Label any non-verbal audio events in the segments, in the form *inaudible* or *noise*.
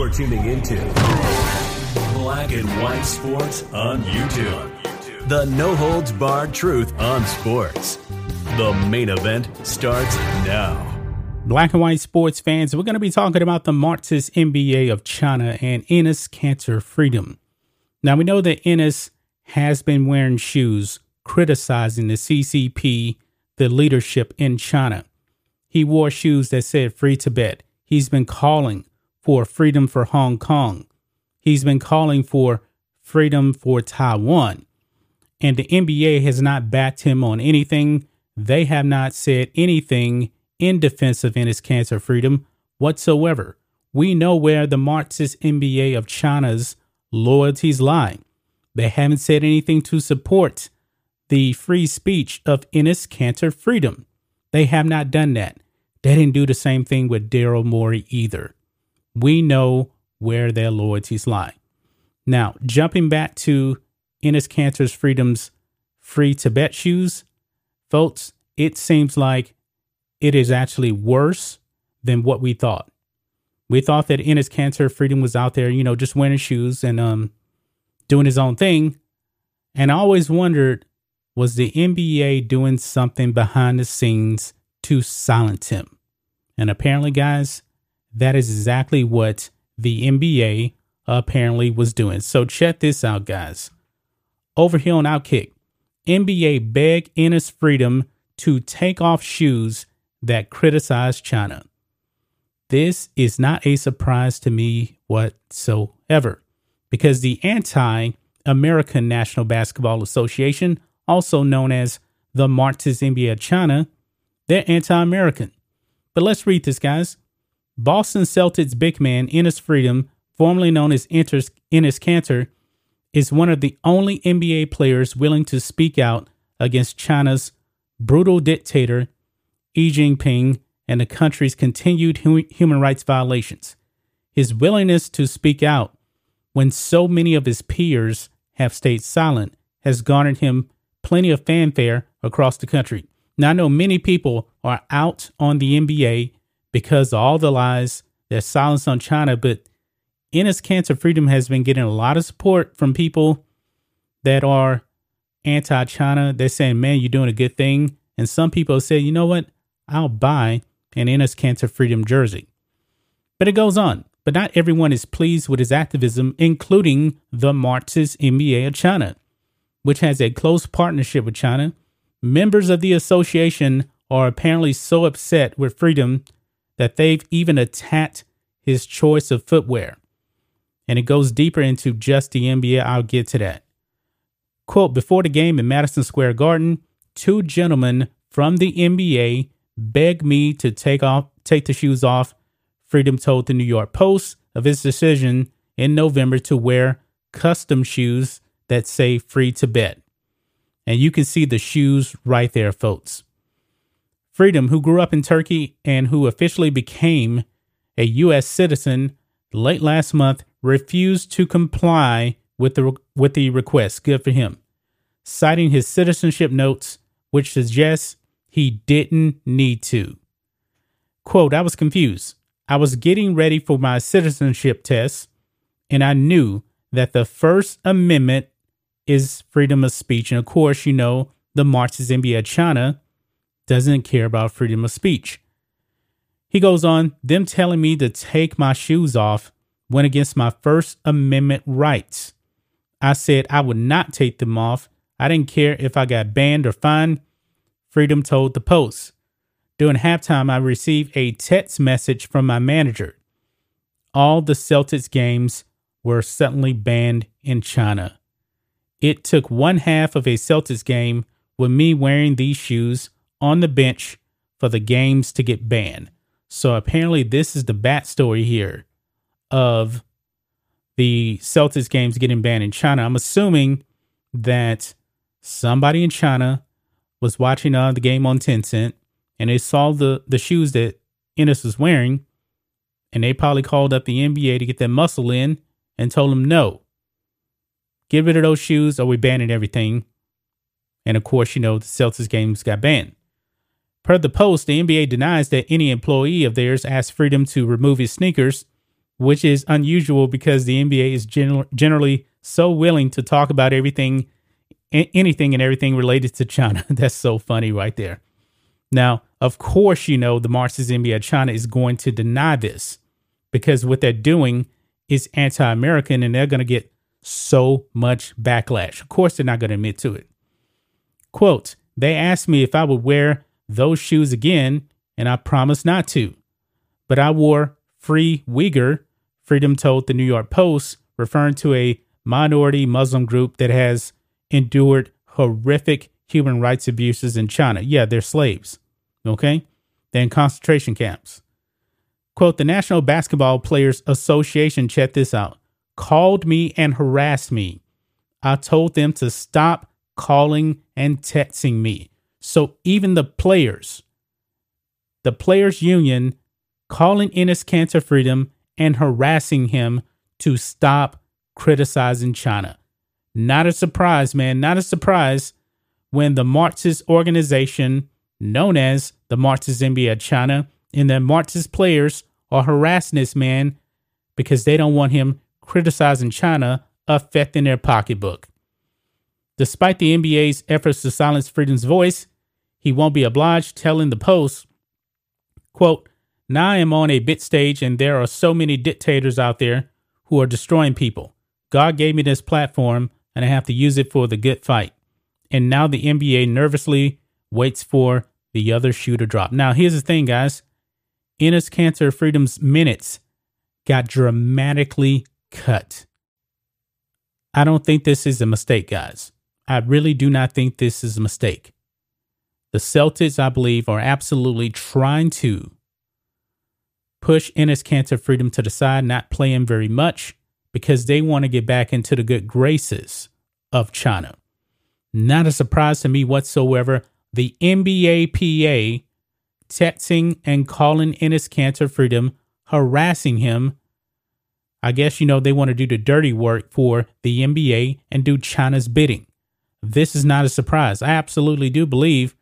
You're tuning into Black and White Sports on YouTube. The no holds barred truth on sports. The main event starts now. Black and white sports fans, we're going to be talking about the Marxist NBA of China and Enes Kanter Freedom. Now, we know that Enes has been wearing shoes criticizing the CCP, the leadership in China. He wore shoes that said Free Tibet. He's been calling for freedom for Hong Kong. He's been calling for freedom for Taiwan. And the NBA has not backed him on anything. They have not said anything in defense of Enes Kanter Freedom whatsoever. We know where the Marxist NBA of China's loyalties lie. They haven't said anything to support the free speech of Enes Kanter Freedom. They have not done that. They didn't do the same thing with Daryl Morey either. We know where their loyalties lie. Now, jumping back to Enes Kanter Freedom's free Tibet shoes, folks, it seems like it is actually worse than what we thought. We thought that Enes Kanter Freedom was out there, you know, just wearing shoes and um doing his own thing. And I always wondered, was the NBA doing something behind the scenes to silence him? And apparently, guys, that is exactly what the NBA apparently was doing. So check this out, guys. Over here on Outkick, NBA begged Enes Freedom to take off shoes that criticize China. This is not a surprise to me whatsoever because the anti American National Basketball Association, also known as the Marxist NBA China, they're anti American. But let's read this, guys. Boston Celtics big man Enes Freedom, formerly known as Enes Kanter, is one of the only NBA players willing to speak out against China's brutal dictator Xi Jinping and the country's continued hu- human rights violations. His willingness to speak out when so many of his peers have stayed silent has garnered him plenty of fanfare across the country. Now, I know many people are out on the NBA because all the lies, their silence on China, but Enes Kanter Freedom has been getting a lot of support from people that are anti China. They're saying, man, you're doing a good thing. And some people say, you know what? I'll buy an Enes Kanter Freedom jersey. But it goes on. But not everyone is pleased with his activism, including the Marxist NBA of China, which has a close partnership with China. Members of the association are apparently so upset with freedom that they've even attacked his choice of footwear. And it goes deeper into just the NBA. I'll get to that. Quote Before the game in Madison Square Garden, two gentlemen from the NBA begged me to take off take the shoes off. Freedom told the New York Post of his decision in November to wear custom shoes that say free Tibet. And you can see the shoes right there, folks. Freedom, who grew up in Turkey and who officially became a U.S. citizen late last month, refused to comply with the with the request. Good for him, citing his citizenship notes, which suggests he didn't need to. Quote: I was confused. I was getting ready for my citizenship test, and I knew that the First Amendment is freedom of speech. And of course, you know, the Marxist in China doesn't care about freedom of speech. He goes on, them telling me to take my shoes off went against my First Amendment rights. I said I would not take them off. I didn't care if I got banned or fined. Freedom told the Post. During halftime, I received a text message from my manager. All the Celtics games were suddenly banned in China. It took one half of a Celtics game with me wearing these shoes on the bench for the games to get banned. So apparently, this is the backstory here of the Celtics games getting banned in China. I'm assuming that somebody in China was watching uh, the game on Tencent and they saw the, the shoes that Enes was wearing, and they probably called up the NBA to get that muscle in and told them, no, get rid of those shoes or we banning everything. And of course, you know, the Celtics games got banned. Per the post, the NBA denies that any employee of theirs asked Freedom to remove his sneakers, which is unusual because the NBA is gen- generally so willing to talk about everything, anything and everything related to China. *laughs* That's so funny right there. Now, of course, you know, the Marxist NBA China is going to deny this because what they're doing is anti American and they're going to get so much backlash. Of course, they're not going to admit to it. Quote, they asked me if I would wear those shoes again, and I promise not to. But I wore Free Uyghur, Freedom told the New York Post, referring to a minority Muslim group that has endured horrific human rights abuses in China. Yeah, they're slaves. Okay? They're in concentration camps. Quote The National Basketball Players Association, check this out, called me and harassed me. I told them to stop calling and texting me. So even the players, the players' union, calling Enes Kanter Freedom and harassing him to stop criticizing China. Not a surprise, man. Not a surprise when the Marxist organization known as the Marxist NBA China and the Marxist players are harassing this man because they don't want him criticizing China affecting their pocketbook. Despite the NBA's efforts to silence Freedom's voice, he won't be obliged, telling the Post, quote, Now I am on a bit stage and there are so many dictators out there who are destroying people. God gave me this platform and I have to use it for the good fight and now the NBA nervously waits for the other shoe to drop. Now, here's the thing, guys. Enes Kanter Freedom's minutes got dramatically cut. I don't think this is a mistake, guys. I really do not think this is a mistake. The Celtics, I believe, are absolutely trying to push Enes Kanter Freedom to the side, not play him very much, because they want to get back into the good graces of China. Not a surprise to me whatsoever. The NBA PA texting and calling Enes Kanter Freedom, harassing him. I guess, you know, they want to do the dirty work for the NBA and do China's bidding. This is not a surprise. I absolutely do believe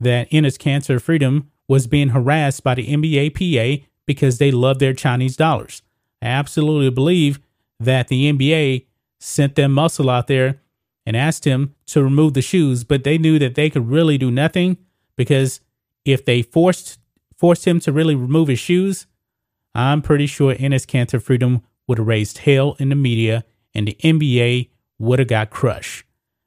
that Enes Kanter Freedom was being harassed by the NBA PA because they love their Chinese dollars. I absolutely believe that the NBA sent their muscle out there and asked him to remove the shoes, but they knew that they could really do nothing because if they forced forced him to really remove his shoes, I'm pretty sure Enes Kanter Freedom would have raised hell in the media and the NBA would have got crushed.